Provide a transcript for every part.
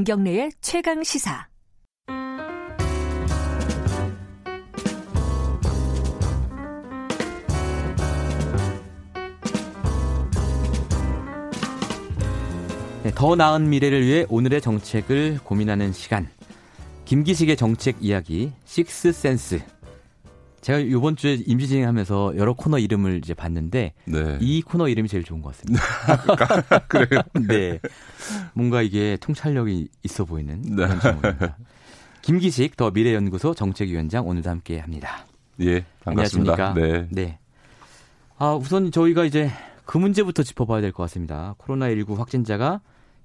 김경래의 최강 시사. 네, 더 나은 미래를 위해 오늘의 정책을 고민하는 시간. 김기식의 정책 이야기 식스 센스. 제가 이번 주에 임시 진행하면서 여러 코너 이름을 이제 봤는데 네. 이 코너 이름이 제일 좋은 것 같습니다. 그래요? 네. 뭔가 이게 통찰력이 있어 보이는 네. 그런 제목입니다. 김기식 더 미래연구소 정책위원장 오늘도 함께 합니다. 예, 반갑습니다. 네. 네. 아, 우선 저희가 이제 그 문제부터 짚어봐야 될 것 같습니다. 코로나 19 확진자가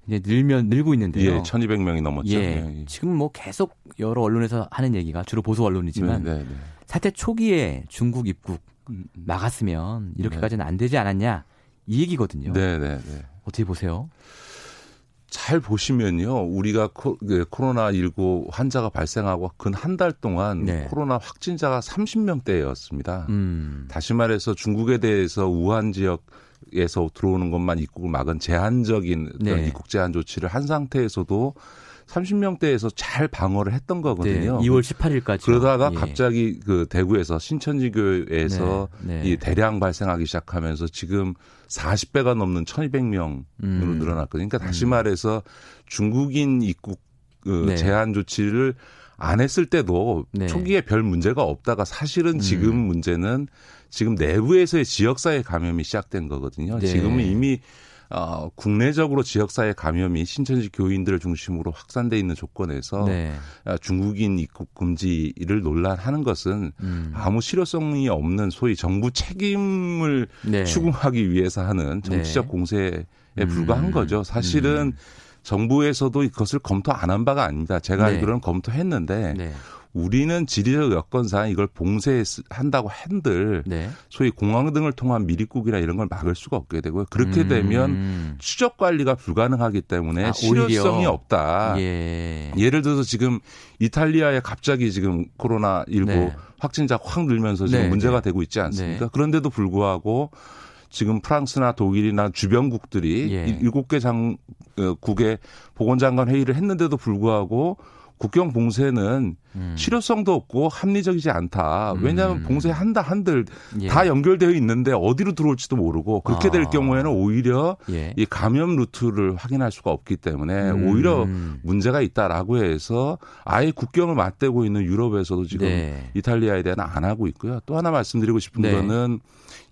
이제 늘면 늘고 있는데요. 예, 1,200명이 넘었죠. 예, 예. 지금 뭐 계속 여러 언론에서 하는 얘기가 주로 보수 언론이지만 네, 네, 네. 사태 초기에 중국 입국 음, 음. 막았으면 이렇게까지는 안 되지 않았냐 이 얘기거든요. 네, 네, 네. 어떻게 보세요? 잘 보시면요, 우리가 코, 그 코로나 19 환자가 발생하고 근 한 달 동안 네. 코로나 확진자가 30명대였습니다. 음. 다시 말해서 중국에 대해서 우한 지역 에서 들어오는 것만 입국을 막은 제한적인 네. 입국 제한 조치를 한 상태에서도 30명대에서 잘 방어를 했던 거거든요. 네, 2월 18일까지. 그러다가 예. 갑자기 그 대구에서 신천지교에서 네, 네. 이 대량 발생하기 시작하면서 지금 40배가 넘는 1,200명으로 음. 늘어났거든요. 그러니까 다시 음. 말해서 중국인 입국 그 네. 제한 조치를 안 했을 때도 네. 초기에 별 문제가 없다가 사실은 지금 음. 문제는 지금 내부에서의 지역사회 감염이 시작된 거거든요. 네. 지금은 이미 어, 국내적으로 지역사회 감염이 신천지 교인들을 중심으로 확산돼 있는 조건에서 네. 어, 중국인 입국 금지를 논란하는 것은 음. 아무 실효성이 없는 소위 정부 책임을 네. 추궁하기 위해서 하는 정치적 네. 공세에 불과한 음. 거죠. 사실은 음. 정부에서도 이것을 검토 안 한 바가 아닙니다. 제가 네. 알기로는 검토했는데 네. 우리는 지리적 여건상 이걸 봉쇄한다고 한들 네. 소위 공항 등을 통한 미입국이나 이런 걸 막을 수가 없게 되고요. 그렇게 음. 되면 추적 관리가 불가능하기 때문에 아, 실효성이 오히려. 없다. 예. 를 들어서 지금 이탈리아에 갑자기 지금 코로나 19 네. 확진자 확 늘면서 지금 네. 문제가 네. 되고 있지 않습니까? 네. 그런데도 불구하고 지금 프랑스나 독일이나 주변국들이 예. 일곱 개 장국의 어, 보건장관 회의를 했는데도 불구하고 국경 봉쇄는 음. 실효성도 없고 합리적이지 않다. 왜냐하면 음. 봉쇄한다 한들 예. 다 연결되어 있는데 어디로 들어올지도 모르고 그렇게 될 아. 경우에는 오히려 예. 이 감염 루트를 확인할 수가 없기 때문에 음. 오히려 문제가 있다라고 해서 아예 국경을 맞대고 있는 유럽에서도 지금 네. 이탈리아에 대한 안 하고 있고요. 또 하나 말씀드리고 싶은 네. 거는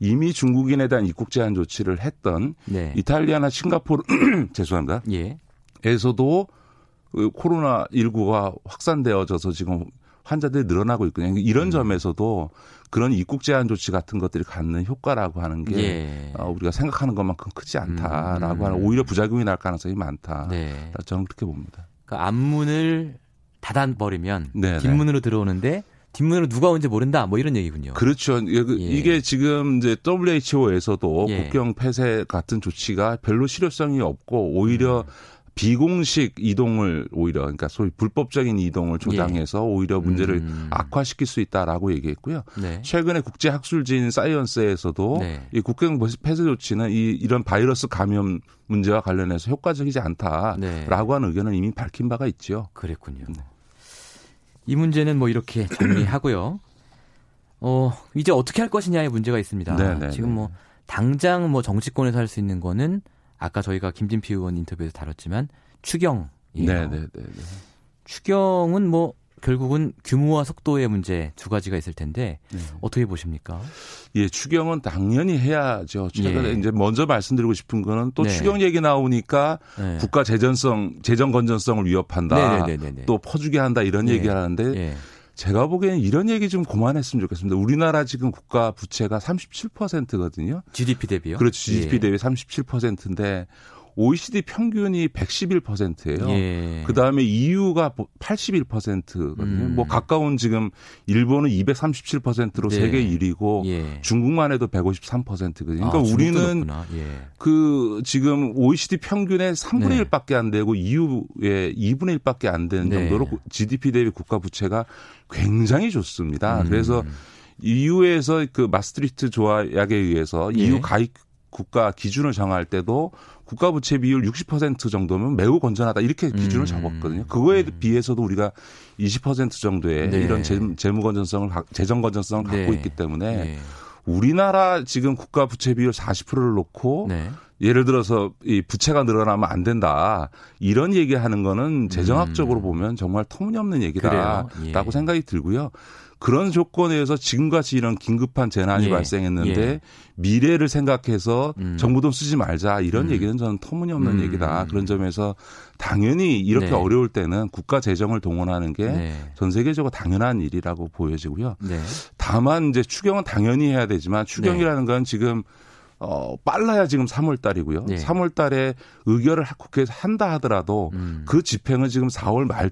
이미 중국인에 대한 입국 제한 조치를 했던 네. 이탈리아나 싱가포르 죄송합니다. 예. 에서도 그 코로나 19가 확산되어져서 지금 환자들이 늘어나고 있거든요. 이런 음. 점에서도 그런 입국 제한 조치 같은 것들이 갖는 효과라고 하는 게 예. 어, 우리가 생각하는 것만큼 크지 않다라고 음. 하는 오히려 부작용이 날 가능성이 많다. 네. 저는 그렇게 봅니다. 그러니까 앞문을 닫아버리면 네네. 뒷문으로 들어오는데 뒷문으로 누가 온지 모른다 뭐 이런 얘기군요. 그렇죠. 예. 이게 지금 이제 WHO에서도 예. 국경 폐쇄 같은 조치가 별로 실효성이 없고 오히려 음. 비공식 이동을 오히려 그러니까 소위 불법적인 이동을 조장해서 예. 오히려 문제를 음. 악화시킬 수 있다라고 얘기했고요. 네. 최근에 국제 학술지인 사이언스에서도 네. 이 국경 폐쇄 조치는 이 이런 바이러스 감염 문제와 관련해서 효과적이지 않다라고 네. 하는 의견을 이미 밝힌 바가 있죠. 그랬군요. 네. 이 문제는 뭐 이렇게 정리하고요. 어, 이제 어떻게 할 것이냐의 문제가 있습니다. 네네. 네, 지금 네. 뭐 당장 뭐 정치권에서 할 수 있는 거는 아까 저희가 김진피 의원 인터뷰에서 다뤘지만 추경이에요. 네, 네, 네, 추경은 뭐 결국은 규모와 속도의 문제 두 가지가 있을 텐데 네. 어떻게 보십니까? 예, 추경은 당연히 해야죠. 최근에 예. 이제 먼저 말씀드리고 싶은 거는 또 네. 추경 얘기 나오니까 네. 국가 재정성, 재정 건전성을 위협한다. 네, 네, 네, 또 퍼주게 한다 이런 예. 얘기를 하는데 예. 제가 보기에는 이런 얘기 좀 그만했으면 좋겠습니다. 우리나라 지금 국가 부채가 37%거든요. GDP 대비요? 그렇죠. GDP 예. 대비 37%인데 OECD 평균이 111%예요. 예. 그 다음에 EU가 81%거든요. 음. 뭐 가까운 지금 일본은 237%로 네. 세계 1위고 예. 중국만 해도 153%거든요. 그러니까 아, 우리는 예. 그 지금 OECD 평균의 3분의 네. 1밖에 안 되고 EU의 2분의 1밖에 안 되는 네. 정도로 GDP 대비 국가 부채가 굉장히 좋습니다. 음. 그래서 EU에서 그 마스트리트 조약에 의해서 EU 예. 가입 국가 기준을 정할 때도 국가 부채 비율 60% 정도면 매우 건전하다 이렇게 기준을 음. 잡았거든요. 그거에 음. 비해서도 우리가 20% 정도의 네. 이런 재무 건전성을 재정 건전성을 갖고 네. 있기 때문에 네. 우리나라 지금 국가 부채 비율 40%를 놓고 네. 예를 들어서 이 부채가 늘어나면 안 된다. 이런 얘기하는 거는 재정학적으로 음. 보면 정말 터무니없는 얘기다라고 예. 생각이 들고요. 그런 조건에서 지금같이 이런 긴급한 재난이 예. 발생했는데 예. 미래를 생각해서 음. 정부 돈 쓰지 말자 이런 음. 얘기는 저는 터무니없는 음. 얘기다. 그런 점에서 당연히 이렇게 네. 어려울 때는 국가 재정을 동원하는 게전 네. 세계적으로 당연한 일이라고 보여지고요. 네. 다만 이제 추경은 당연히 해야 되지만 추경이라는 네. 건 지금 어, 빨라야 지금 3월 달이고요. 네. 3월 달에 의결을 국회에서 한다 하더라도 음. 그 집행은 지금 4월 말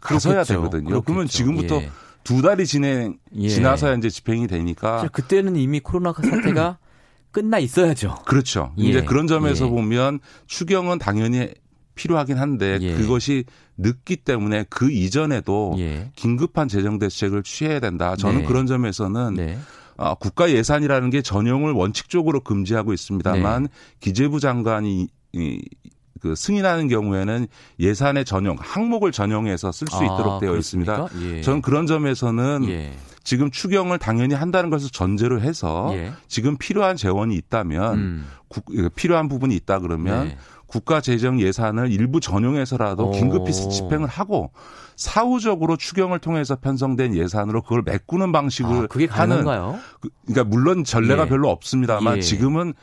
가서야 되거든요. 그렇겠죠. 그러면 지금부터 예. 두 달이 진행 예. 지나서야 이제 집행이 되니까 그때는 이미 코로나 사태가 끝나 있어야죠. 그렇죠. 예. 이제 그런 점에서 예. 보면 추경은 당연히 필요하긴 한데 예. 그것이 늦기 때문에 그 이전에도 예. 긴급한 재정 대책을 취해야 된다. 저는 네. 그런 점에서는 네. 어, 국가 예산이라는 게 전용을 원칙적으로 금지하고 있습니다만 네. 기재부 장관이 이, 그 승인하는 경우에는 예산의 전용 항목을 전용해서 쓸수 아, 있도록 되어 그렇습니까? 있습니다. 예. 저는 그런 점에서는 예. 지금 추경을 당연히 한다는 것을 전제로 해서 예. 지금 필요한 재원이 있다면 음. 구, 필요한 부분이 있다 그러면 네. 국가 재정 예산을 일부 전용해서라도 긴급히 집행을 하고 사후적으로 추경을 통해서 편성된 예산으로 그걸 메꾸는 방식을 아, 그게 가능한가요? 그, 그러니까 물론 전례가 예. 별로 없습니다만 예. 지금은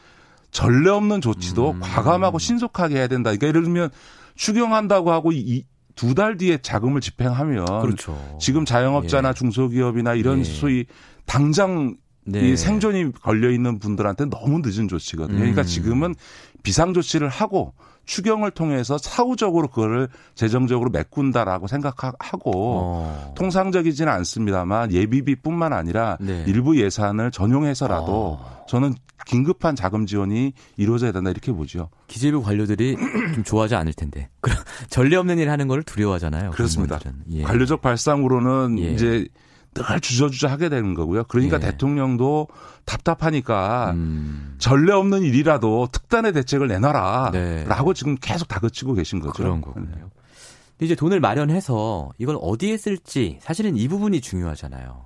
전례 없는 조치도 음. 과감하고 신속하게 해야 된다. 그러니까 예를 들면 추경한다고 하고 이 두 달 뒤에 자금을 집행하면 그렇죠. 지금 자영업자나 예. 중소기업이나 이런 예. 소위 당장 네. 이 생존이 걸려 있는 분들한테 너무 늦은 조치거든요. 그러니까 음. 지금은 비상 조치를 하고 추경을 통해서 사후적으로 그거를 재정적으로 메꾼다라고 생각하고 어. 통상적이지는 않습니다만 예비비뿐만 아니라 네. 일부 예산을 전용해서라도 어. 저는 긴급한 자금 지원이 이루어져야 된다 이렇게 보죠. 기재부 관료들이 좀 좋아하지 않을 텐데. 전례 없는 일 하는 걸 두려워하잖아요. 그렇습니다. 예. 관료적 발상으로는 예. 이제 늘 주저주저 하게 되는 거고요. 그러니까 예. 대통령도 답답하니까 음. 전례 없는 일이라도 특단의 대책을 내놔라. 네. 라고 지금 계속 다그치고 계신 거죠. 그런 거군요. 네. 이제 돈을 마련해서 이걸 어디에 쓸지 사실은 이 부분이 중요하잖아요.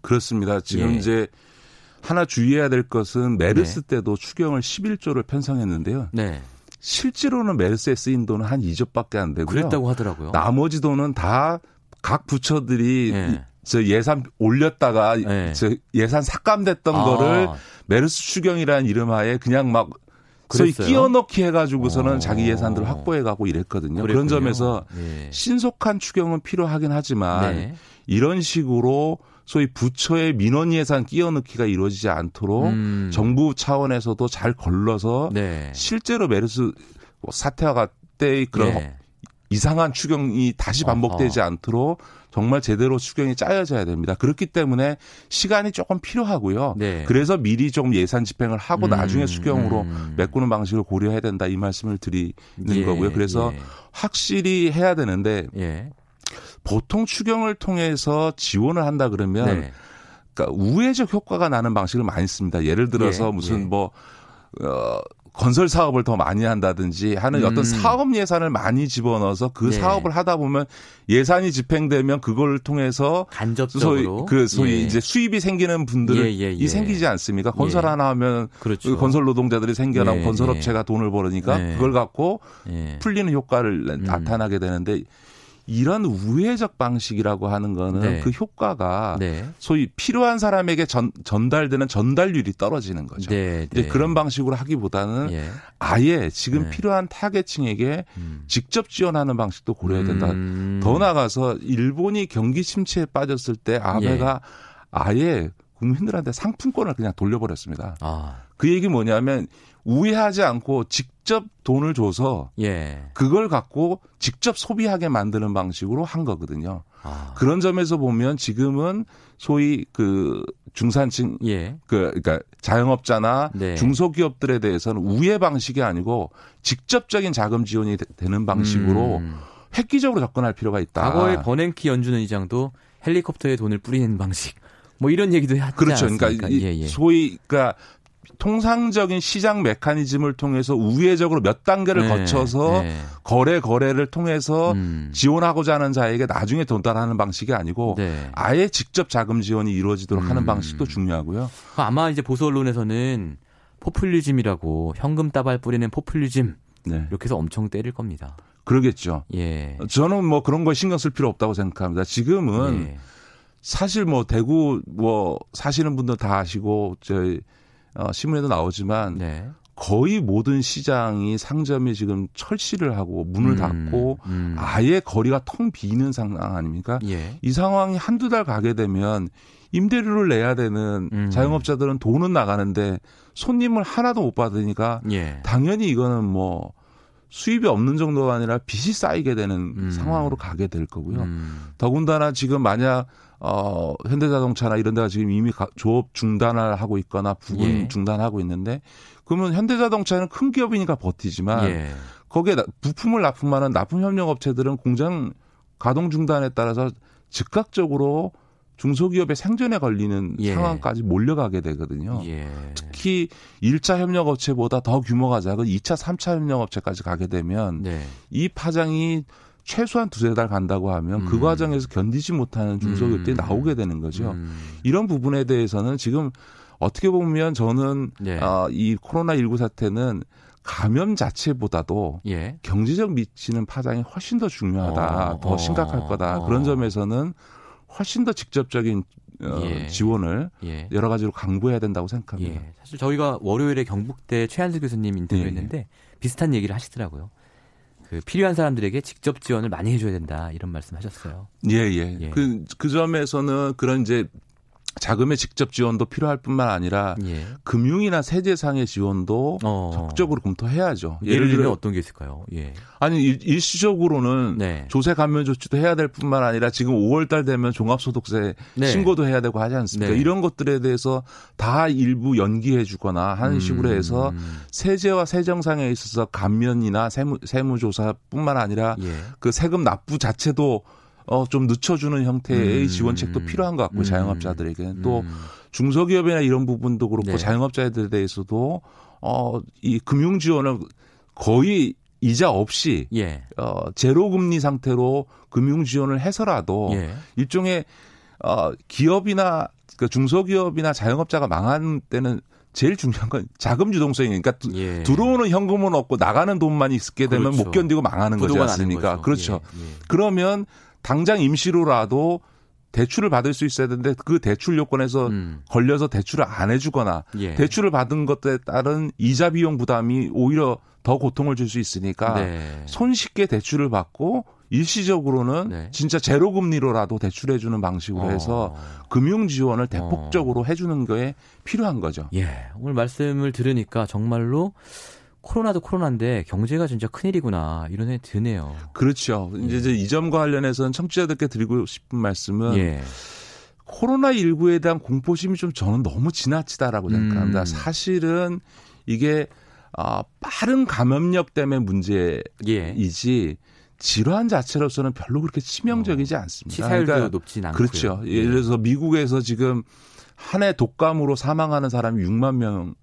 그렇습니다. 지금 예. 이제 하나 주의해야 될 것은 메르스 네. 때도 추경을 11조를 편성했는데요. 네. 실제로는 메르스에 쓰인 돈은 한 2조밖에 안 되고요. 그랬다고 하더라고요. 나머지 돈은 다 각 부처들이 네. 저 예산 올렸다가 네. 저 예산 삭감됐던 아. 거를 메르스 추경이라는 이름하에 그냥 막 소위 끼워 넣기 해가지고서는 오. 자기 예산들을 확보해가고 이랬거든요. 그랬군요. 그런 점에서 네. 신속한 추경은 필요하긴 하지만 네. 이런 식으로 소위 부처의 민원 예산 끼워 넣기가 이루어지지 않도록 음. 정부 차원에서도 잘 걸러서 네. 실제로 메르스 사태와 같때의 그런 네. 이상한 추경이 다시 반복되지 어허. 않도록 정말 제대로 추경이 짜여져야 됩니다. 그렇기 때문에 시간이 조금 필요하고요. 네. 그래서 미리 좀 예산 집행을 하고 음, 나중에 추경으로 음. 메꾸는 방식을 고려해야 된다 이 말씀을 드리는 예, 거고요. 그래서 예. 확실히 해야 되는데 예. 보통 추경을 통해서 지원을 한다 그러면 네. 그러니까 우회적 효과가 나는 방식을 많이 씁니다. 예를 들어서 예, 무슨 예. 뭐 어, 건설 사업을 더 많이 한다든지 하는 음. 어떤 사업 예산을 많이 집어넣어서 그 네. 사업을 하다 보면 예산이 집행되면 그걸 통해서 간접적으로 소위 그 소위 예. 이제 수입이 생기는 분들이 예, 예, 예. 생기지 않습니까? 건설 예. 하나 하면 그렇죠. 그 건설 노동자들이 생겨나고 예, 건설업체가 돈을 벌으니까 그걸 갖고 풀리는 효과를 음. 나타나게 되는데 이런 우회적 방식이라고 하는 거는 네. 그 효과가 네. 소위 필요한 사람에게 전, 전달되는 전달률이 떨어지는 거죠. 네. 이제 네. 그런 방식으로 하기보다는 예. 아예 지금 네. 필요한 타겟층에게 음. 직접 지원하는 방식도 고려해야 된다. 음. 더 나가서 일본이 경기 침체에 빠졌을 때 아베가 예. 아예 국민들한테 상품권을 그냥 돌려버렸습니다. 아. 그 얘기 뭐냐면 우회하지 않고 직 접 돈을 줘서 예. 그걸 갖고 직접 소비하게 만드는 방식으로 한 거거든요. 아. 그런 점에서 보면 지금은 소위 그 중산층 예. 그 그러니까 자영업자나 네. 중소기업들에 대해서는 우회 방식이 아니고 직접적인 자금 지원이 되는 방식으로 음. 획기적으로 접근할 필요가 있다. 과거에 버냉키 연준 의장도 헬리콥터에 돈을 뿌리는 방식 뭐 이런 얘기도 하지 그렇죠. 않았습니까? 그러니까 예, 예. 소위 그러니까 통상적인 시장 메커니즘을 통해서 우회적으로 몇 단계를 네, 거쳐서 네. 거래 거래를 통해서 음. 지원하고자 하는 자에게 나중에 돈달하는 방식이 아니고 네. 아예 직접 자금 지원이 이루어지도록 음. 하는 방식도 중요하고요. 아마 이제 보수 언론에서는 포퓰리즘이라고 현금 따발 뿌리는 포퓰리즘 네. 이렇게 해서 엄청 때릴 겁니다. 그러겠죠. 예. 저는 뭐 그런 거 신경 쓸 필요 없다고 생각합니다. 지금은 예. 사실 뭐 대구 뭐 사시는 분들 다 아시고 저희 어, 신문에도 나오지만 네. 거의 모든 시장이 상점이 지금 철시를 하고 문을 음, 닫고 음. 아예 거리가 텅 비는 상황 아닙니까? 예. 이 상황이 한두 달 가게 되면 임대료를 내야 되는 음. 자영업자들은 돈은 나가는데 손님을 하나도 못 받으니까 예. 당연히 이거는 뭐 수입이 없는 정도가 아니라 빚이 쌓이게 되는 음. 상황으로 가게 될 거고요. 음. 더군다나 지금 만약 어, 현대자동차나 이런 데가 지금 이미 가, 조업 중단을 하고 있거나 부분 예. 중단하고 있는데 그러면 현대자동차는 큰 기업이니까 버티지만 예. 거기에 부품을 납품하는 납품 협력 업체들은 공장 가동 중단에 따라서 즉각적으로 중소기업의 생존에 걸리는 예. 상황까지 몰려가게 되거든요. 예. 특히 1차 협력업체보다 더 규모가 작은 2차, 3차 협력업체까지 가게 되면 네. 이 파장이 최소한 두세 달 간다고 하면 그 음. 그 과정에서 견디지 못하는 중소기업들이 음. 나오게 되는 거죠. 음. 이런 부분에 대해서는 지금 어떻게 보면 저는 네. 어, 이 코로나 19 사태는 감염 자체보다도 예. 경제적 미치는 파장이 훨씬 더 중요하다, 어, 더 심각할 거다. 어. 그런 점에서는 훨씬 더 직접적인 어, 예. 지원을 예. 여러 가지로 강구해야 된다고 생각합니다. 예. 사실 저희가 월요일에 경북대 최한수 교수님 인터뷰했는데 예. 비슷한 얘기를 하시더라고요. 그 필요한 사람들에게 직접 지원을 많이 해줘야 된다 이런 말씀하셨어요. 예, 예. 예. 그, 그 점에서는 그런 이제 자금의 직접 지원도 필요할 뿐만 아니라 예. 금융이나 세제상의 지원도 어. 적극적으로 검토해야죠. 예를, 들면 어떤 게 있을까요? 예. 아니 일, 시적으로는 네. 조세 감면 조치도 해야 될 뿐만 아니라 지금 5월달 되면 종합소득세 네. 신고도 해야 되고 하지 않습니까? 네. 이런 것들에 대해서 다 일부 연기해주거나 하는 음. 식으로 해서 세제와 세정상에 있어서 감면이나 세무 세무조사뿐만 아니라 예. 그 세금 납부 자체도 어, 좀 늦춰주는 형태의 음. 지원책도 필요한 것 같고 음. 자영업자들에게는 또 음. 중소기업이나 이런 부분도 그렇고 네. 자영업자들에 대해서도 어, 이 금융 지원을 거의 이자 없이 예. 어, 제로 금리 상태로 금융 지원을 해서라도 예. 일종의 어, 기업이나 그 중소기업이나 자영업자가 망한 때는 제일 중요한 건 자금 주동성이니까 예. 들어오는 현금은 없고 나가는 돈만 있게 되면 그렇죠. 못 견디고 망하는 거지 않습니까? 그렇죠. 예. 예. 그러면 당장 임시로라도 대출을 받을 수 있어야 되는데 그 대출 요건에서 음. 걸려서 대출을 안 해주거나 예. 대출을 받은 것에 따른 이자 비용 부담이 오히려 더 고통을 줄 수 있으니까 네. 손쉽게 대출을 받고 일시적으로는 네. 진짜 제로 금리로라도 대출해 주는 방식으로 어. 해서 금융 지원을 대폭적으로 어. 해주는 거에 필요한 거죠. 예, 오늘 말씀을 들으니까 정말로 코로나도 코로나인데 경제가 진짜 큰일이구나 이런 생각이 드네요. 그렇죠. 예. 이제 이 점과 관련해서는 청취자들께 드리고 싶은 말씀은 예. 코로나 19에 대한 공포심이 좀 저는 너무 지나치다라고 생각합니다. 음. 사실은 이게 어, 빠른 감염력 때문에 문제이지 예. 질환 자체로서는 별로 그렇게 치명적이지 어, 않습니다. 치사율도 그러니까 높진 않고요. 그렇죠. 예를 들어서 미국에서 지금 한 해 독감으로 사망하는 사람이 6만 명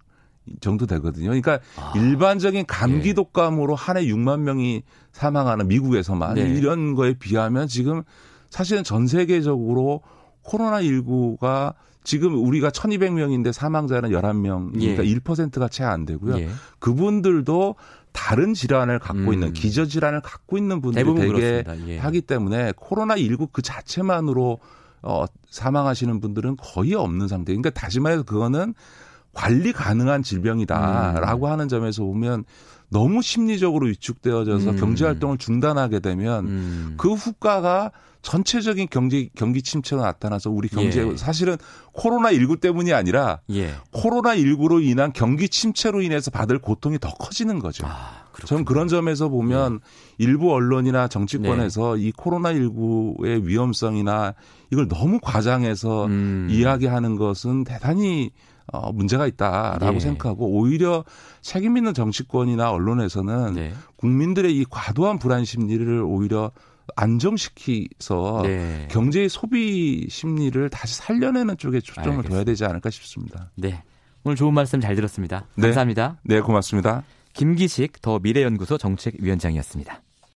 정도 되거든요. 그러니까 아. 일반적인 감기 예. 독감으로 한 해 6만 명이 사망하는 미국에서만 네. 이런 거에 비하면 지금 사실은 전 세계적으로 코로나 19가 지금 우리가 1,200명인데 사망자는 11명, 그러니까 예. 1%가 채 안 되고요. 예. 그분들도 다른 질환을 갖고 음. 있는 기저 질환을 갖고 있는 분들이 되게 예. 하기 때문에 코로나 19그 자체만으로 어 사망하시는 분들은 거의 없는 상태. 그러니까 다시 말해서 그거는 관리 가능한 질병이다라고 음. 하는 점에서 보면 너무 심리적으로 위축되어져서 음. 경제 활동을 중단하게 되면 음. 그 후과가 전체적인 경제 경기 침체가 나타나서 우리 경제 예. 사실은 코로나 19 때문이 아니라 예. 코로나 19로 인한 경기 침체로 인해서 받을 고통이 더 커지는 거죠. 아, 저는 그런 점에서 보면 예. 일부 언론이나 정치권에서 네. 이 코로나 19의 위험성이나 이걸 너무 과장해서 음. 이야기하는 것은 대단히 어, 문제가 있다라고 네. 생각하고 오히려 책임 있는 정치권이나 언론에서는 네. 국민들의 이 과도한 불안 심리를 오히려 안정시키서 네. 경제의 소비 심리를 다시 살려내는 쪽에 초점을 알겠습니다. 둬야 되지 않을까 싶습니다. 네. 오늘 좋은 말씀 잘 들었습니다. 네. 감사합니다. 네, 네 고맙습니다. 김기식 더 미래연구소 정책위원장이었습니다.